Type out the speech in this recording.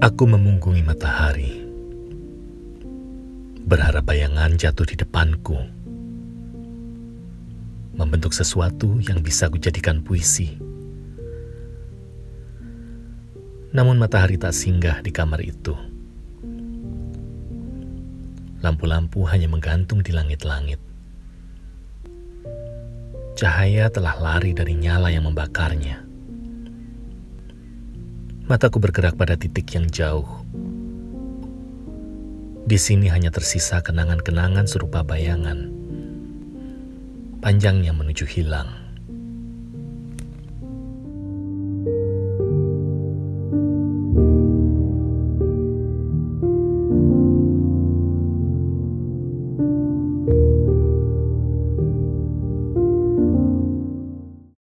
Aku memunggungi matahari, berharap bayangan jatuh di depanku, membentuk sesuatu yang bisa kujadikan puisi. Namun matahari tak singgah di kamar itu. Lampu-lampu hanya menggantung di langit-langit. Cahaya telah lari dari nyala yang membakarnya. Mataku bergerak pada titik yang jauh. Di sini hanya tersisa kenangan-kenangan serupa bayangan. Panjangnya menuju hilang.